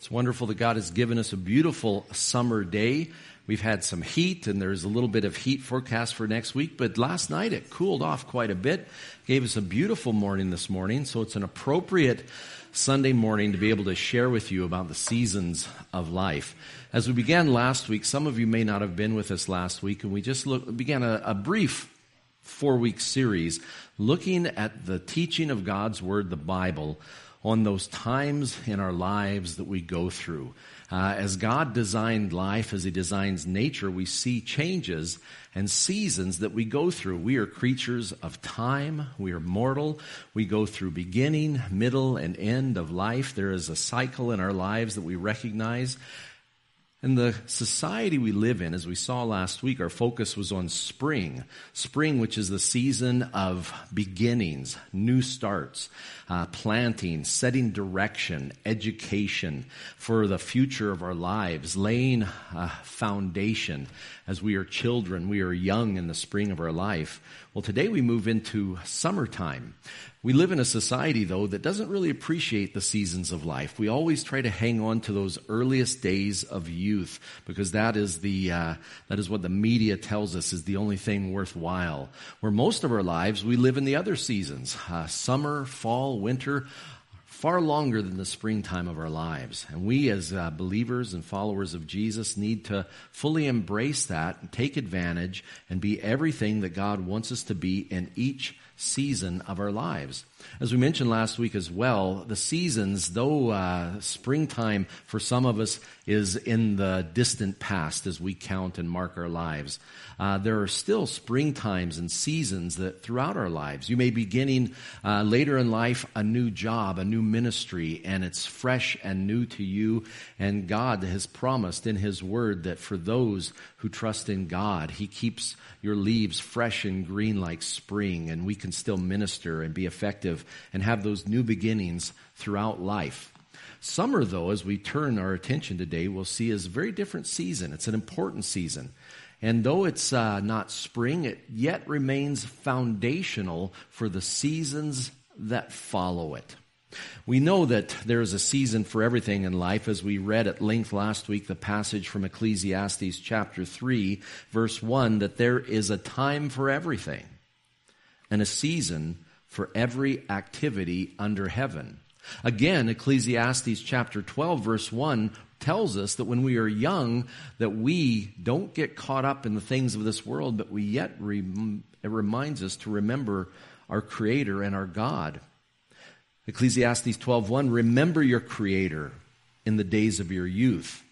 It's wonderful that God has given us a beautiful summer day. We've had some heat and there's a little bit of heat forecast for next week, but last night it cooled off quite a bit. Gave us a beautiful morning this morning, so it's an appropriate Sunday morning to be able to share with you about the seasons of life. As we began last week, some of you may not have been with us last week, and we just look, began a, a brief four week series looking at the teaching of God's Word, the Bible, on those times in our lives that we go through. Uh, as God designed life, as He designs nature, we see changes and seasons that we go through. We are creatures of time. We are mortal. We go through beginning, middle, and end of life. There is a cycle in our lives that we recognize. In the society we live in, as we saw last week, our focus was on spring. Spring, which is the season of beginnings, new starts, uh, planting, setting direction, education for the future of our lives, laying a foundation as we are children, we are young in the spring of our life. Well, today we move into summertime. We live in a society, though, that doesn't really appreciate the seasons of life. We always try to hang on to those earliest days of youth because that is the uh, that is what the media tells us is the only thing worthwhile. Where most of our lives, we live in the other seasons: uh, summer, fall, winter far longer than the springtime of our lives. And we, as uh, believers and followers of Jesus, need to fully embrace that and take advantage and be everything that God wants us to be in each season of our lives. As we mentioned last week as well, the seasons, though uh, springtime for some of us is in the distant past as we count and mark our lives, uh, there are still spring times and seasons that throughout our lives. You may be beginning uh, later in life a new job, a new ministry, and it's fresh and new to you. And God has promised in His Word that for those who trust in God, He keeps your leaves fresh and green like spring, and we can still minister and be effective and have those new beginnings throughout life. Summer, though, as we turn our attention today, we'll see is a very different season. It's an important season. And though it's uh, not spring, it yet remains foundational for the seasons that follow it. We know that there is a season for everything in life, as we read at length last week the passage from Ecclesiastes chapter 3, verse 1, that there is a time for everything and a season for every activity under heaven. Again, Ecclesiastes chapter 12, verse 1 tells us that when we are young, that we don't get caught up in the things of this world, but we yet, rem- it reminds us to remember our Creator and our God. Ecclesiastes 12:1 Remember your creator in the days of your youth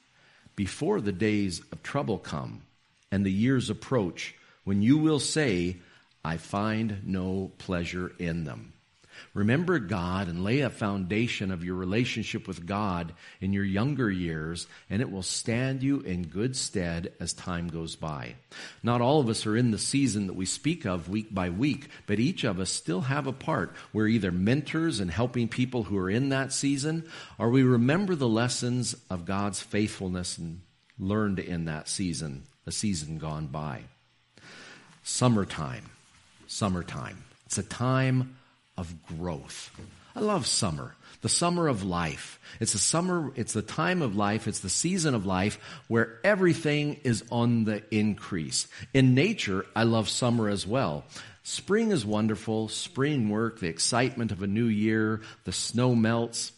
before the days of trouble come and the years approach when you will say I find no pleasure in them. Remember God and lay a foundation of your relationship with God in your younger years, and it will stand you in good stead as time goes by. Not all of us are in the season that we speak of week by week, but each of us still have a part. We're either mentors and helping people who are in that season, or we remember the lessons of God's faithfulness and learned in that season, a season gone by. Summertime. Summertime. It's a time of growth. I love summer. The summer of life. It's the summer, it's the time of life, it's the season of life where everything is on the increase. In nature, I love summer as well. Spring is wonderful. Spring work, the excitement of a new year, the snow melts,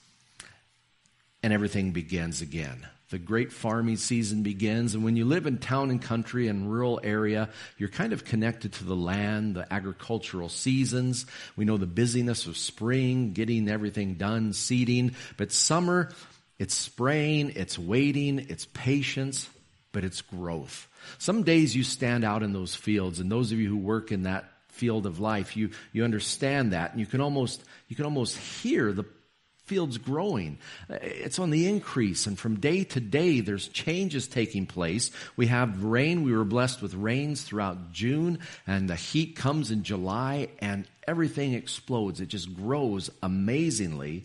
and everything begins again the great farming season begins. And when you live in town and country and rural area, you're kind of connected to the land, the agricultural seasons. We know the busyness of spring, getting everything done, seeding. But summer, it's spraying, it's waiting, it's patience, but it's growth. Some days you stand out in those fields, and those of you who work in that field of life, you, you understand that, and you can almost, you can almost hear the field's growing. Uh, it's on the increase. And from day to day, there's changes taking place. We have rain. We were blessed with rains throughout June and the heat comes in July and everything explodes. It just grows amazingly.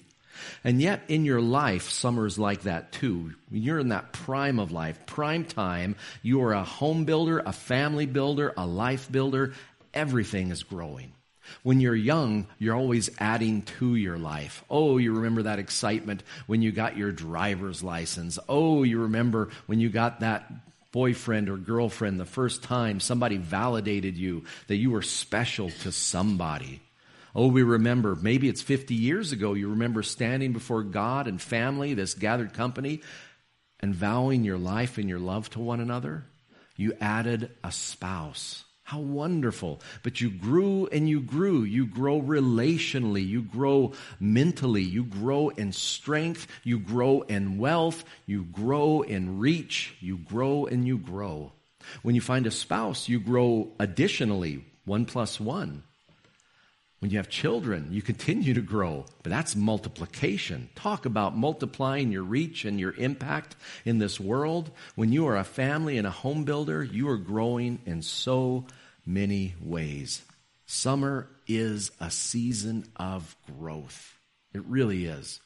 And yet in your life, summer's like that too. You're in that prime of life, prime time. You are a home builder, a family builder, a life builder. Everything is growing. When you're young, you're always adding to your life. Oh, you remember that excitement when you got your driver's license. Oh, you remember when you got that boyfriend or girlfriend the first time somebody validated you that you were special to somebody. Oh, we remember, maybe it's 50 years ago, you remember standing before God and family, this gathered company, and vowing your life and your love to one another. You added a spouse. How wonderful. But you grew and you grew. You grow relationally. You grow mentally. You grow in strength. You grow in wealth. You grow in reach. You grow and you grow. When you find a spouse, you grow additionally, one plus one. When you have children, you continue to grow, but that's multiplication. Talk about multiplying your reach and your impact in this world. When you are a family and a home builder, you are growing in so many ways. Summer is a season of growth. It really is.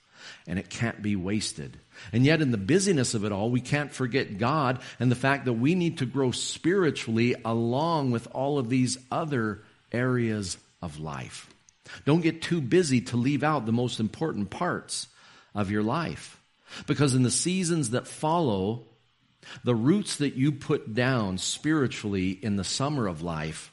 And it can't be wasted. And yet, in the busyness of it all, we can't forget God and the fact that we need to grow spiritually along with all of these other areas of life. Don't get too busy to leave out the most important parts of your life. Because in the seasons that follow, the roots that you put down spiritually in the summer of life,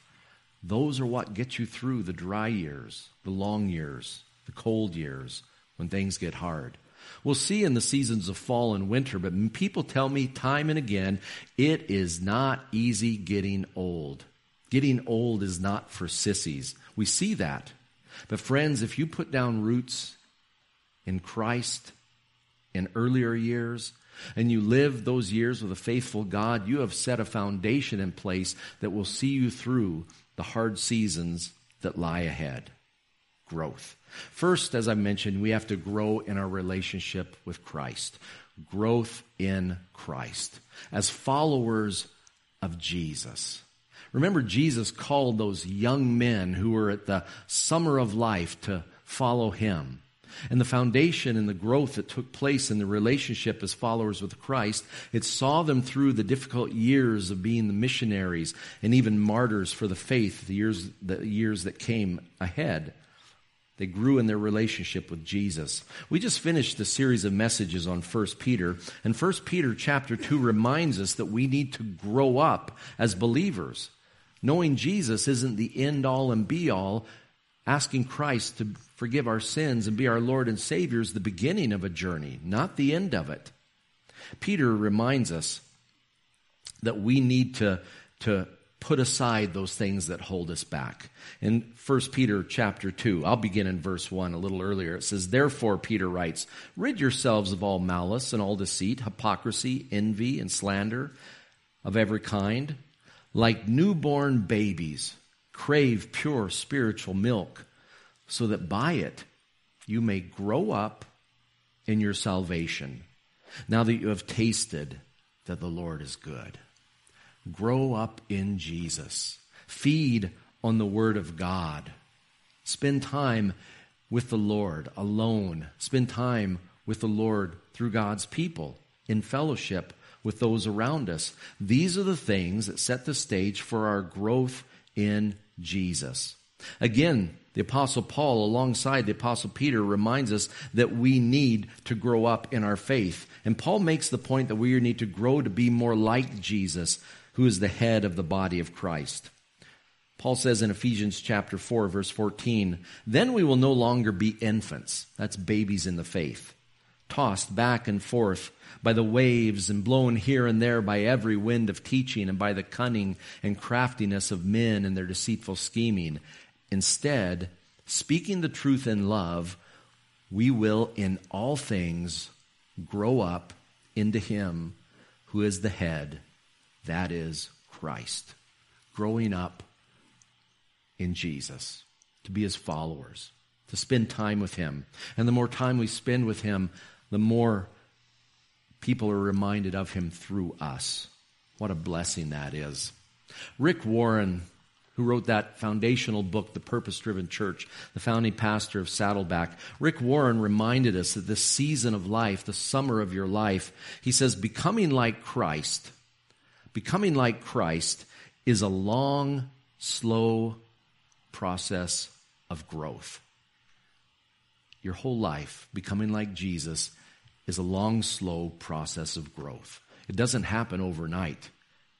those are what get you through the dry years, the long years, the cold years, when things get hard. We'll see in the seasons of fall and winter, but people tell me time and again, it is not easy getting old. Getting old is not for sissies. We see that. But friends, if you put down roots in Christ in earlier years, and you live those years with a faithful God, you have set a foundation in place that will see you through the hard seasons that lie ahead. Growth. First, as I mentioned, we have to grow in our relationship with Christ. Growth in Christ. As followers of Jesus. Remember, Jesus called those young men who were at the summer of life to follow him. And the foundation and the growth that took place in the relationship as followers with Christ, it saw them through the difficult years of being the missionaries and even martyrs for the faith, the years, the years that came ahead. They grew in their relationship with Jesus. We just finished the series of messages on 1 Peter, and 1 Peter chapter 2 reminds us that we need to grow up as believers. Knowing Jesus isn't the end all and be all. Asking Christ to forgive our sins and be our Lord and Savior is the beginning of a journey, not the end of it. Peter reminds us that we need to, to put aside those things that hold us back. In 1 Peter chapter 2, I'll begin in verse 1 a little earlier. It says, Therefore, Peter writes, Rid yourselves of all malice and all deceit, hypocrisy, envy, and slander of every kind like newborn babies, crave pure spiritual milk, so that by it you may grow up in your salvation, now that you have tasted that the Lord is good. Grow up in Jesus. Feed on the Word of God. Spend time with the Lord alone. Spend time with the Lord through God's people in fellowship with those around us. These are the things that set the stage for our growth in Jesus. Again, the Apostle Paul, alongside the Apostle Peter, reminds us that we need to grow up in our faith. And Paul makes the point that we need to grow to be more like Jesus, who is the head of the body of Christ. Paul says in Ephesians chapter 4, verse 14, Then we will no longer be infants. That's babies in the faith, tossed back and forth by the waves and blown here and there by every wind of teaching and by the cunning and craftiness of men and their deceitful scheming. Instead, speaking the truth in love, we will in all things grow up into Him who is the head, that is Christ. Growing up in Jesus, to be His followers, to spend time with Him. And the more time we spend with Him, the more people are reminded of him through us. What a blessing that is. Rick Warren, who wrote that foundational book, The Purpose Driven Church, the founding pastor of Saddleback, Rick Warren reminded us that this season of life, the summer of your life, he says, becoming like Christ, becoming like Christ is a long, slow process of growth. Your whole life, becoming like Jesus, is a long, slow process of growth. It doesn't happen overnight.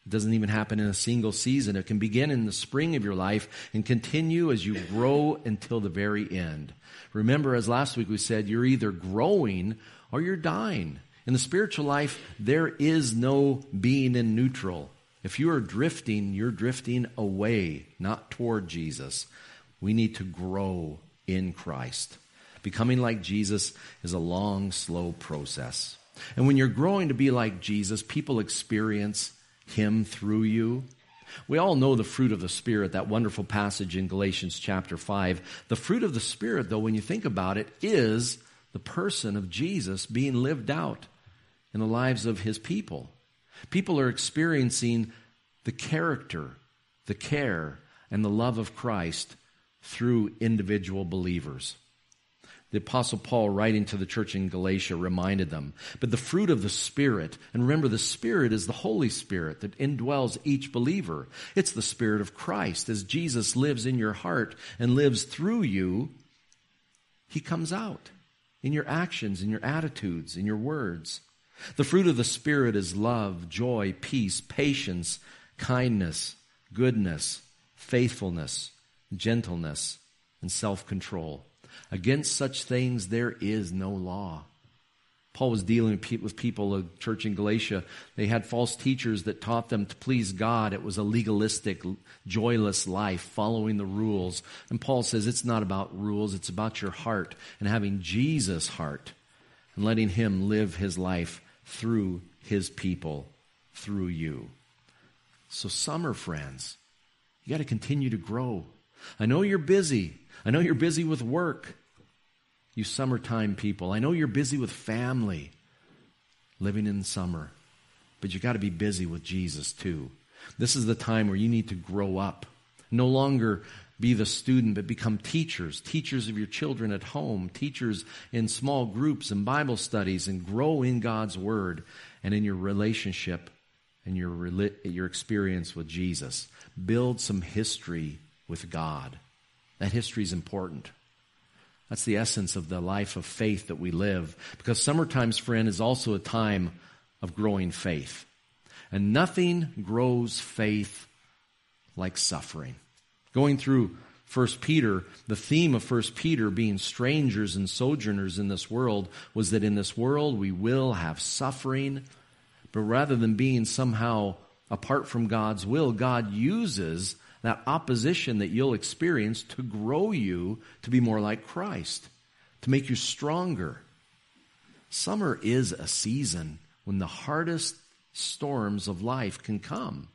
It doesn't even happen in a single season. It can begin in the spring of your life and continue as you grow until the very end. Remember, as last week we said, you're either growing or you're dying. In the spiritual life, there is no being in neutral. If you are drifting, you're drifting away, not toward Jesus. We need to grow in Christ. Becoming like Jesus is a long, slow process. And when you're growing to be like Jesus, people experience him through you. We all know the fruit of the Spirit, that wonderful passage in Galatians chapter 5. The fruit of the Spirit, though, when you think about it, is the person of Jesus being lived out in the lives of his people. People are experiencing the character, the care, and the love of Christ through individual believers. The Apostle Paul, writing to the church in Galatia, reminded them. But the fruit of the Spirit, and remember, the Spirit is the Holy Spirit that indwells each believer. It's the Spirit of Christ. As Jesus lives in your heart and lives through you, He comes out in your actions, in your attitudes, in your words. The fruit of the Spirit is love, joy, peace, patience, kindness, goodness, faithfulness, gentleness, and self control. Against such things there is no law. Paul was dealing with people, a church in Galatia. They had false teachers that taught them to please God. It was a legalistic, joyless life, following the rules. And Paul says it's not about rules, it's about your heart and having Jesus' heart and letting Him live His life through His people, through you. So, summer friends, you got to continue to grow. I know you're busy. I know you're busy with work, you summertime people. I know you're busy with family, living in summer, but you got to be busy with Jesus too. This is the time where you need to grow up. No longer be the student, but become teachers, teachers of your children at home, teachers in small groups and Bible studies, and grow in God's Word and in your relationship and your, your experience with Jesus. Build some history with God. That history is important. That's the essence of the life of faith that we live. Because summertime's friend is also a time of growing faith. And nothing grows faith like suffering. Going through 1 Peter, the theme of 1 Peter being strangers and sojourners in this world was that in this world we will have suffering, but rather than being somehow apart from God's will, God uses that opposition that you'll experience to grow you to be more like Christ, to make you stronger. Summer is a season when the hardest storms of life can come.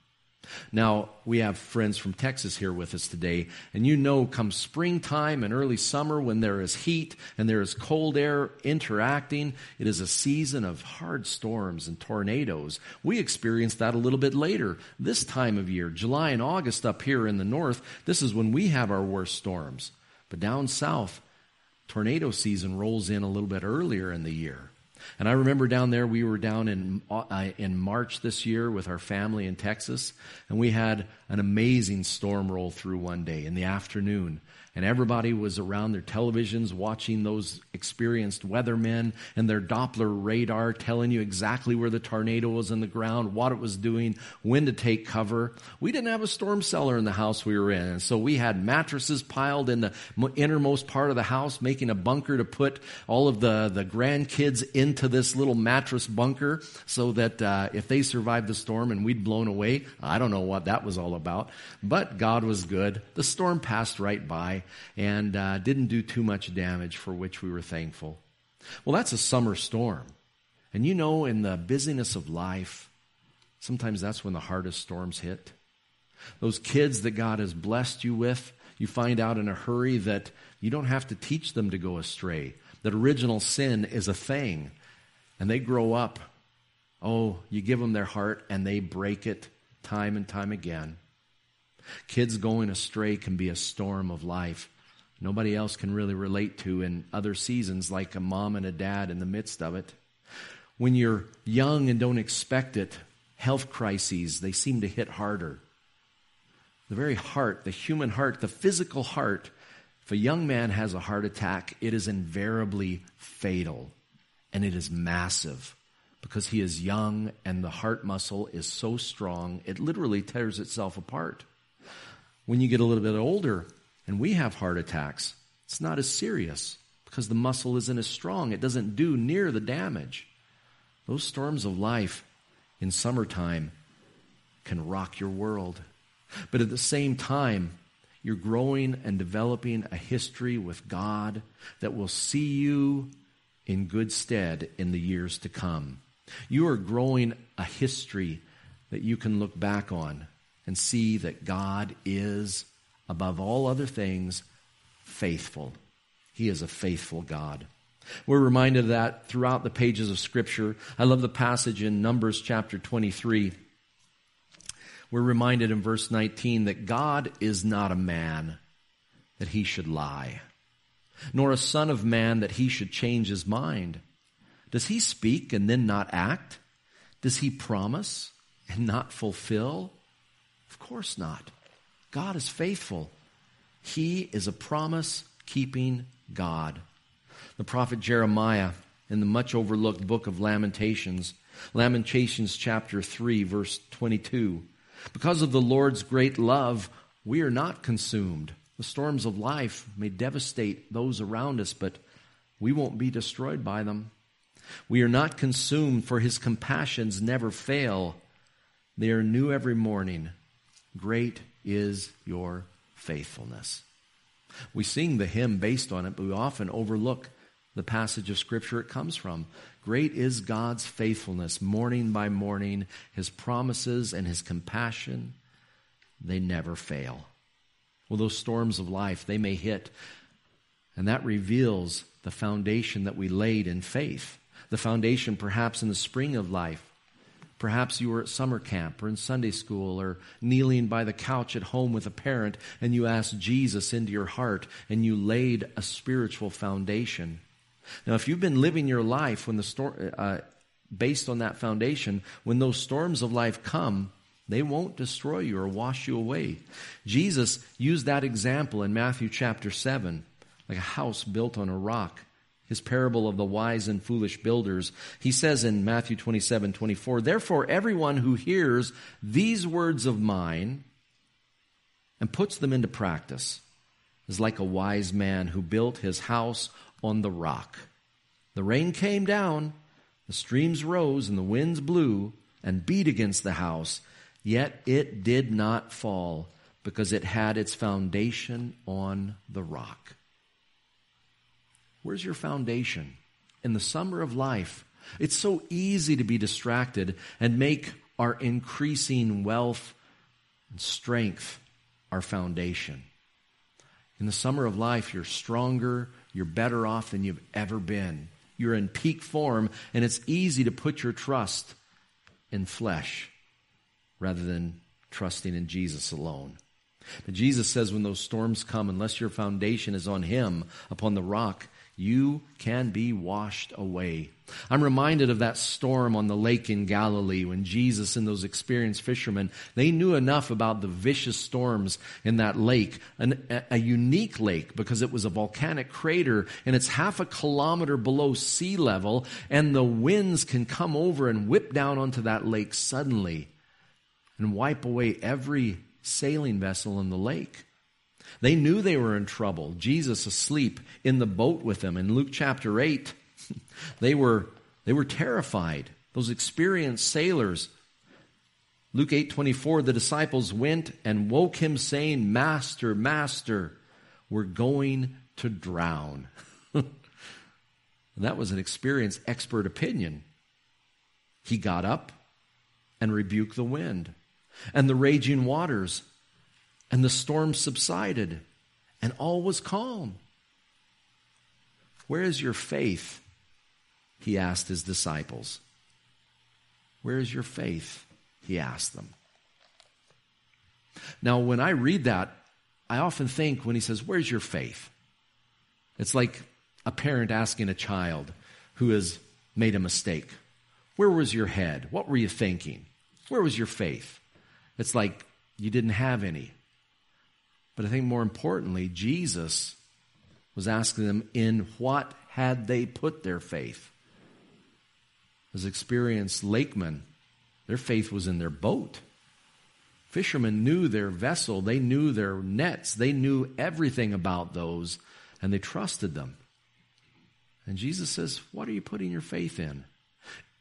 Now, we have friends from Texas here with us today, and you know, come springtime and early summer, when there is heat and there is cold air interacting, it is a season of hard storms and tornadoes. We experience that a little bit later, this time of year, July and August up here in the north. This is when we have our worst storms. But down south, tornado season rolls in a little bit earlier in the year. And I remember down there, we were down in, uh, in March this year with our family in Texas, and we had an amazing storm roll through one day in the afternoon and everybody was around their televisions watching those experienced weathermen and their Doppler radar telling you exactly where the tornado was in the ground, what it was doing, when to take cover. We didn't have a storm cellar in the house we were in, and so we had mattresses piled in the innermost part of the house, making a bunker to put all of the, the grandkids into this little mattress bunker so that uh, if they survived the storm and we'd blown away, I don't know what that was all about, but God was good. The storm passed right by and uh, didn't do too much damage, for which we were thankful. Well, that's a summer storm. And you know, in the busyness of life, sometimes that's when the hardest storms hit. Those kids that God has blessed you with, you find out in a hurry that you don't have to teach them to go astray. That original sin is a thing. And they grow up. Oh, you give them their heart and they break it time and time again. Kids going astray can be a storm of life. Nobody else can really relate to in other seasons, like a mom and a dad in the midst of it. When you're young and don't expect it, health crises, they seem to hit harder. The very heart, the human heart, the physical heart, If a young man has a heart attack, it is invariably fatal and it is massive because he is young and the heart muscle is so strong, it literally tears itself apart. When you get a little bit older and we have heart attacks, it's not as serious because the muscle isn't as strong. It doesn't do near the damage. Those storms of life in summertime can rock your world. But at the same time, you're growing and developing a history with God that will see you in good stead in the years to come. You are growing a history that you can look back on and see that God is, above all other things, faithful. He is a faithful God. We're reminded of that throughout the pages of Scripture. I love the passage in Numbers chapter 23. We're reminded in verse 19 that God is not a man that he should lie, nor a son of man that he should change his mind. Does he speak and then not act? Does he promise and not fulfill? Of course not. God is faithful. He is a promise keeping God. The prophet Jeremiah, in the much overlooked book of Lamentations, Lamentations chapter 3, verse 22, because of the Lord's great love, we are not consumed. The storms of life may devastate those around us, but we won't be destroyed by them. We are not consumed, for his compassions never fail. They are new every morning. Great is your faithfulness. We sing the hymn based on it, but we often overlook the passage of Scripture it comes from. Great is God's faithfulness, morning by morning. His promises and His compassion, they never fail. Well, those storms of life, they may hit, and that reveals the foundation that we laid in faith the foundation perhaps in the spring of life. Perhaps you were at summer camp or in Sunday school or kneeling by the couch at home with a parent and you asked Jesus into your heart and you laid a spiritual foundation. Now, if you've been living your life when the uh, based on that foundation, when those storms of life come, they won't destroy you or wash you away. Jesus used that example in Matthew chapter 7, like a house built on a rock his parable of the wise and foolish builders. He says in Matthew 27 24, Therefore, everyone who hears these words of mine and puts them into practice is like a wise man who built his house on the rock. The rain came down, the streams rose, and the winds blew and beat against the house, yet it did not fall because it had its foundation on the rock. Where's your foundation? In the summer of life, it's so easy to be distracted and make our increasing wealth and strength our foundation. In the summer of life, you're stronger, you're better off than you've ever been. You're in peak form, and it's easy to put your trust in flesh rather than trusting in Jesus alone. But Jesus says when those storms come, unless your foundation is on Him, upon the rock, you can be washed away. I'm reminded of that storm on the lake in Galilee when Jesus and those experienced fishermen, they knew enough about the vicious storms in that lake, an, a unique lake because it was a volcanic crater and it's half a kilometer below sea level and the winds can come over and whip down onto that lake suddenly and wipe away every sailing vessel in the lake. They knew they were in trouble. Jesus asleep in the boat with them. In Luke chapter 8, they were, they were terrified. Those experienced sailors. Luke 8:24 the disciples went and woke him saying, "Master, master, we're going to drown." that was an experienced expert opinion. He got up and rebuked the wind and the raging waters and the storm subsided, and all was calm. Where is your faith? He asked his disciples. Where is your faith? He asked them. Now, when I read that, I often think when he says, Where's your faith? It's like a parent asking a child who has made a mistake, Where was your head? What were you thinking? Where was your faith? It's like you didn't have any. But I think more importantly, Jesus was asking them in what had they put their faith. As experienced lakemen, their faith was in their boat. Fishermen knew their vessel, they knew their nets, they knew everything about those, and they trusted them. And Jesus says, What are you putting your faith in?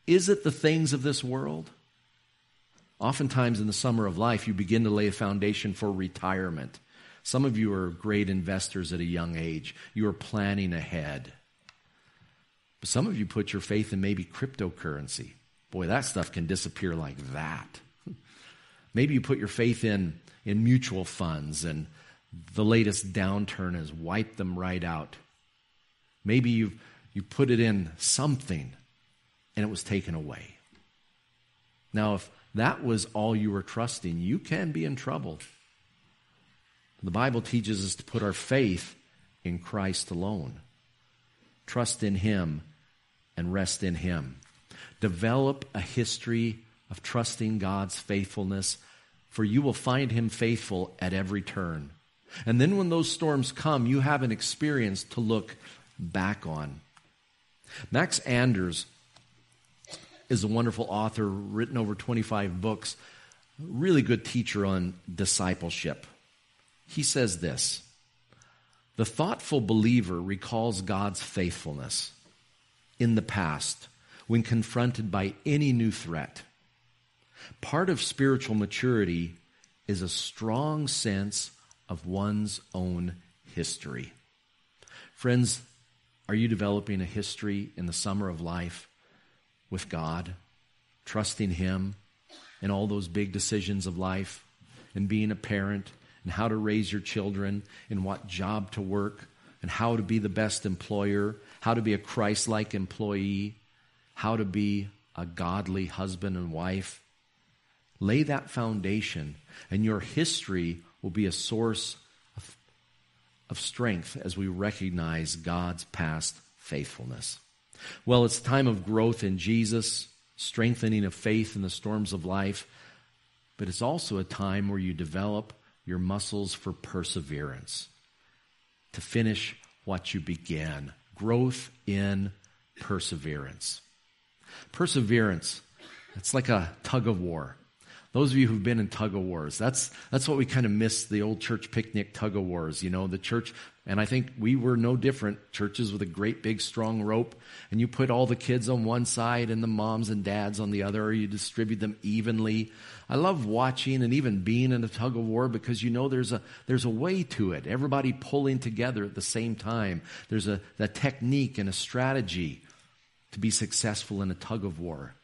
Is it the things of this world? Oftentimes in the summer of life, you begin to lay a foundation for retirement. Some of you are great investors at a young age. You are planning ahead. But some of you put your faith in maybe cryptocurrency. Boy, that stuff can disappear like that. Maybe you put your faith in, in mutual funds and the latest downturn has wiped them right out. Maybe you you put it in something and it was taken away. Now, if that was all you were trusting, you can be in trouble. The Bible teaches us to put our faith in Christ alone. Trust in Him and rest in Him. Develop a history of trusting God's faithfulness, for you will find Him faithful at every turn. And then when those storms come, you have an experience to look back on. Max Anders is a wonderful author, written over 25 books, really good teacher on discipleship. He says this The thoughtful believer recalls God's faithfulness in the past when confronted by any new threat. Part of spiritual maturity is a strong sense of one's own history. Friends, are you developing a history in the summer of life with God, trusting Him in all those big decisions of life, and being a parent, and how to raise your children, and what job to work, and how to be the best employer, how to be a Christ like employee, how to be a godly husband and wife? Lay that foundation, and your history will be a source of, of strength as we recognize God's past faithfulness. Well, it's time of growth in Jesus, strengthening of faith in the storms of life, but it's also a time where you develop your muscles for perseverance to finish what you began. Growth in perseverance. Perseverance, it's like a tug of war. Those of you who've been in tug of wars, that's, that's what we kind of miss the old church picnic tug of wars. You know, the church, and I think we were no different. Churches with a great big strong rope, and you put all the kids on one side and the moms and dads on the other, or you distribute them evenly. I love watching and even being in a tug of war because you know there's a, there's a way to it. Everybody pulling together at the same time. There's a, a technique and a strategy to be successful in a tug of war.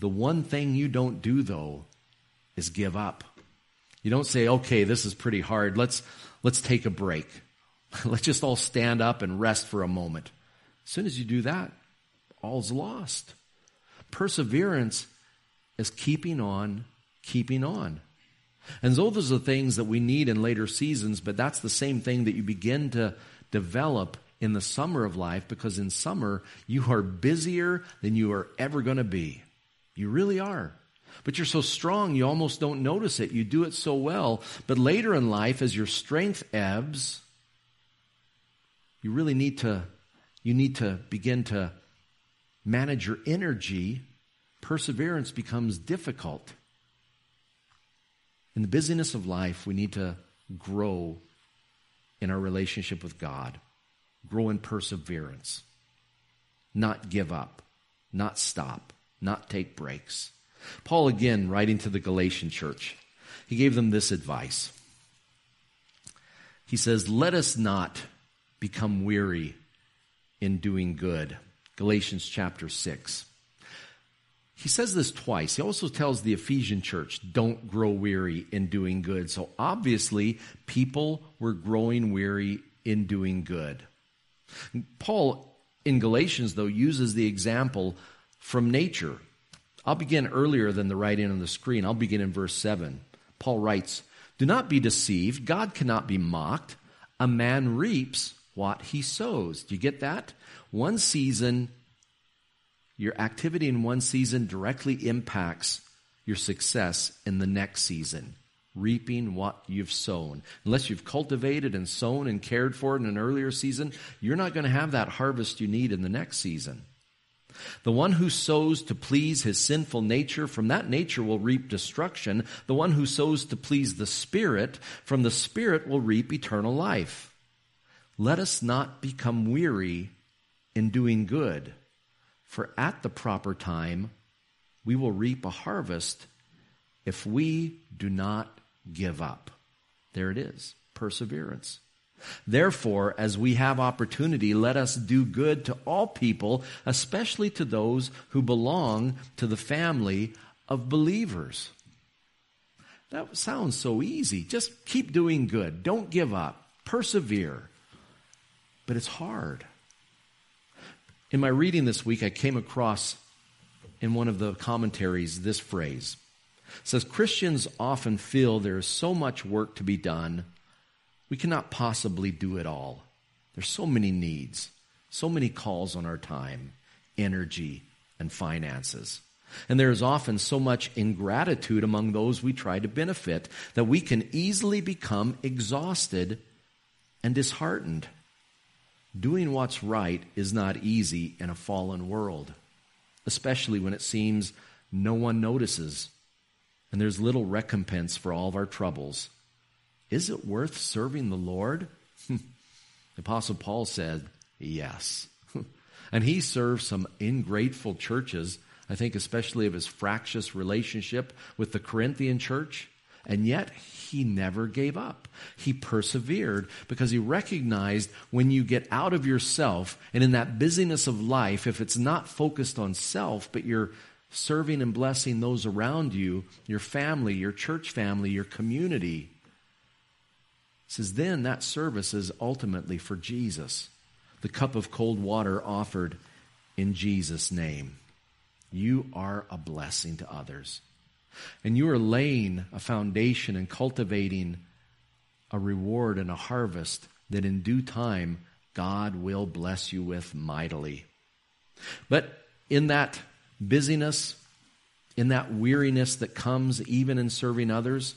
The one thing you don't do, though, is give up. You don't say, okay, this is pretty hard. Let's, let's take a break. let's just all stand up and rest for a moment. As soon as you do that, all's lost. Perseverance is keeping on, keeping on. And those are the things that we need in later seasons, but that's the same thing that you begin to develop in the summer of life because in summer you are busier than you are ever going to be. You really are. But you're so strong, you almost don't notice it. You do it so well. But later in life, as your strength ebbs, you really need to, you need to begin to manage your energy. Perseverance becomes difficult. In the busyness of life, we need to grow in our relationship with God, grow in perseverance, not give up, not stop, not take breaks. Paul, again, writing to the Galatian church, he gave them this advice. He says, Let us not become weary in doing good. Galatians chapter 6. He says this twice. He also tells the Ephesian church, don't grow weary in doing good. So obviously, people were growing weary in doing good. Paul, in Galatians, though, uses the example from nature. I'll begin earlier than the writing on the screen. I'll begin in verse 7. Paul writes, Do not be deceived. God cannot be mocked. A man reaps what he sows. Do you get that? One season, your activity in one season directly impacts your success in the next season. reaping what you've sown. Unless you've cultivated and sown and cared for it in an earlier season, you're not going to have that harvest you need in the next season. The one who sows to please his sinful nature, from that nature will reap destruction. The one who sows to please the Spirit, from the Spirit will reap eternal life. Let us not become weary in doing good, for at the proper time we will reap a harvest if we do not give up. There it is perseverance. Therefore, as we have opportunity, let us do good to all people, especially to those who belong to the family of believers. That sounds so easy. Just keep doing good. Don't give up. Persevere. But it's hard. In my reading this week, I came across in one of the commentaries this phrase. It says Christians often feel there is so much work to be done we cannot possibly do it all. There's so many needs, so many calls on our time, energy, and finances. And there is often so much ingratitude among those we try to benefit that we can easily become exhausted and disheartened. Doing what's right is not easy in a fallen world, especially when it seems no one notices and there's little recompense for all of our troubles. Is it worth serving the Lord? the Apostle Paul said, Yes. and he served some ingrateful churches, I think especially of his fractious relationship with the Corinthian church. And yet he never gave up. He persevered because he recognized when you get out of yourself and in that busyness of life, if it's not focused on self, but you're serving and blessing those around you, your family, your church family, your community, says, then that service is ultimately for Jesus. The cup of cold water offered in Jesus' name. You are a blessing to others. And you are laying a foundation and cultivating a reward and a harvest that in due time God will bless you with mightily. But in that busyness, in that weariness that comes even in serving others,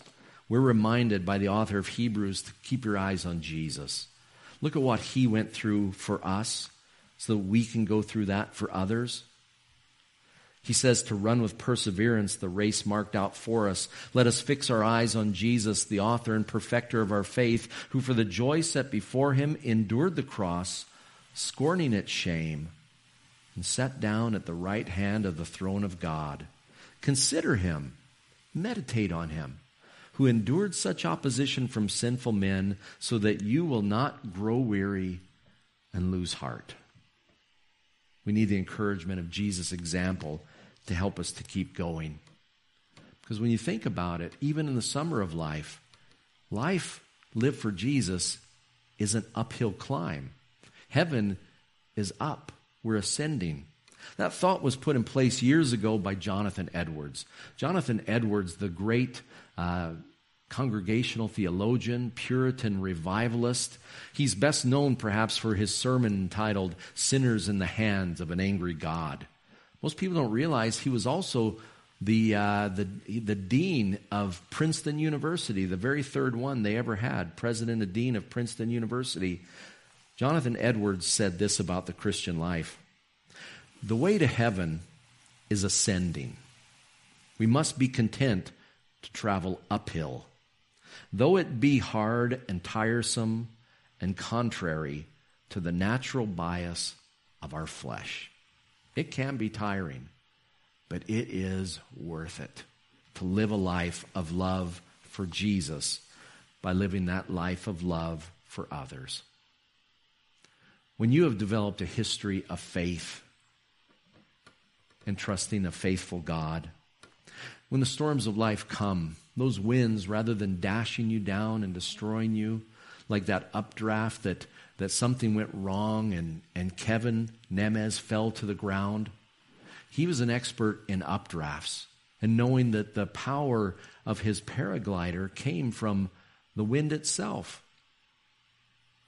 we're reminded by the author of Hebrews to keep your eyes on Jesus. Look at what he went through for us so that we can go through that for others. He says to run with perseverance the race marked out for us. Let us fix our eyes on Jesus, the author and perfecter of our faith, who for the joy set before him endured the cross, scorning its shame, and sat down at the right hand of the throne of God. Consider him, meditate on him who endured such opposition from sinful men, so that you will not grow weary and lose heart. We need the encouragement of Jesus' example to help us to keep going. Because when you think about it, even in the summer of life, life lived for Jesus is an uphill climb. Heaven is up, we're ascending. That thought was put in place years ago by Jonathan Edwards. Jonathan Edwards, the great uh, congregational theologian, Puritan revivalist. He's best known perhaps for his sermon entitled Sinners in the Hands of an Angry God. Most people don't realize he was also the, uh, the, the dean of Princeton University, the very third one they ever had, president and dean of Princeton University. Jonathan Edwards said this about the Christian life The way to heaven is ascending. We must be content to travel uphill though it be hard and tiresome and contrary to the natural bias of our flesh. It can be tiring, but it is worth it to live a life of love for Jesus by living that life of love for others. When you have developed a history of faith and trusting a faithful God, when the storms of life come, those winds, rather than dashing you down and destroying you, like that updraft that, that something went wrong and, and Kevin Nemez fell to the ground. He was an expert in updrafts and knowing that the power of his paraglider came from the wind itself.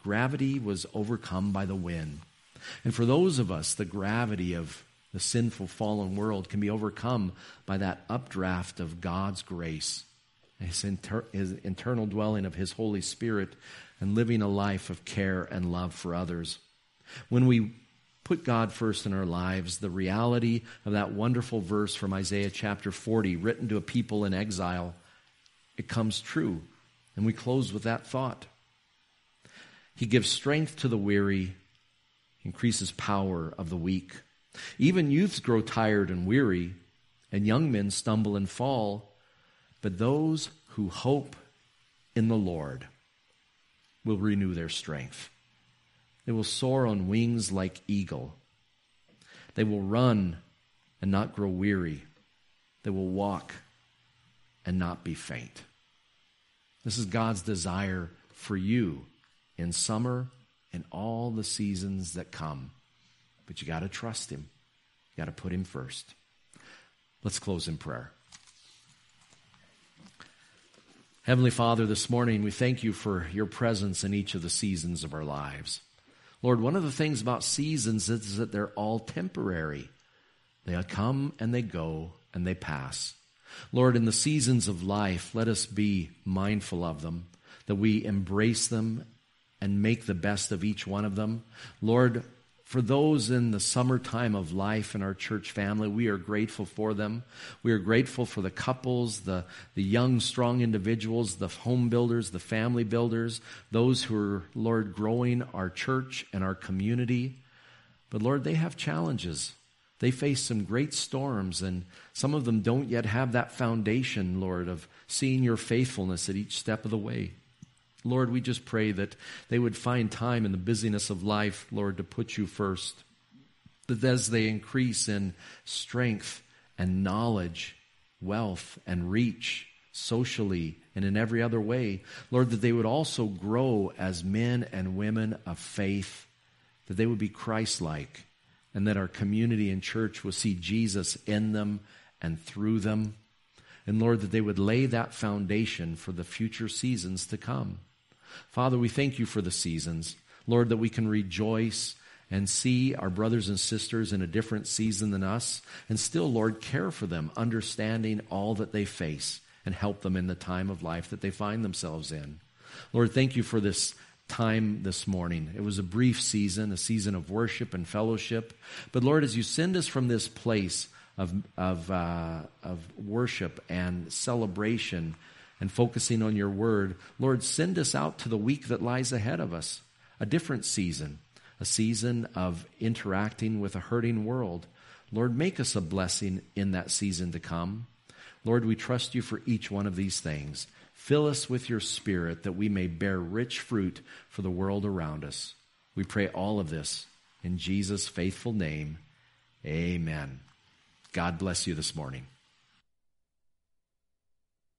Gravity was overcome by the wind. And for those of us, the gravity of the sinful fallen world can be overcome by that updraft of God's grace his, inter- his internal dwelling of his Holy Spirit, and living a life of care and love for others. When we put God first in our lives, the reality of that wonderful verse from Isaiah chapter 40, written to a people in exile, it comes true. And we close with that thought. He gives strength to the weary, increases power of the weak. Even youths grow tired and weary, and young men stumble and fall. But those who hope in the Lord will renew their strength. They will soar on wings like eagle. They will run and not grow weary. They will walk and not be faint. This is God's desire for you in summer and all the seasons that come. But you got to trust Him, you got to put Him first. Let's close in prayer. Heavenly Father, this morning we thank you for your presence in each of the seasons of our lives. Lord, one of the things about seasons is that they're all temporary. They come and they go and they pass. Lord, in the seasons of life, let us be mindful of them, that we embrace them and make the best of each one of them. Lord, for those in the summertime of life in our church family, we are grateful for them. We are grateful for the couples, the, the young, strong individuals, the home builders, the family builders, those who are, Lord, growing our church and our community. But Lord, they have challenges. They face some great storms, and some of them don't yet have that foundation, Lord, of seeing your faithfulness at each step of the way. Lord, we just pray that they would find time in the busyness of life, Lord, to put you first. That as they increase in strength and knowledge, wealth and reach, socially and in every other way, Lord, that they would also grow as men and women of faith, that they would be Christ like, and that our community and church will see Jesus in them and through them. And Lord, that they would lay that foundation for the future seasons to come. Father, we thank you for the seasons. Lord, that we can rejoice and see our brothers and sisters in a different season than us, and still, Lord, care for them, understanding all that they face, and help them in the time of life that they find themselves in. Lord, thank you for this time this morning. It was a brief season, a season of worship and fellowship. But Lord, as you send us from this place of, of, uh, of worship and celebration and focusing on your word, Lord, send us out to the week that lies ahead of us, a different season, a season of interacting with a hurting world. Lord, make us a blessing in that season to come. Lord, we trust you for each one of these things. Fill us with your spirit that we may bear rich fruit for the world around us. We pray all of this in Jesus' faithful name. Amen. God bless you this morning.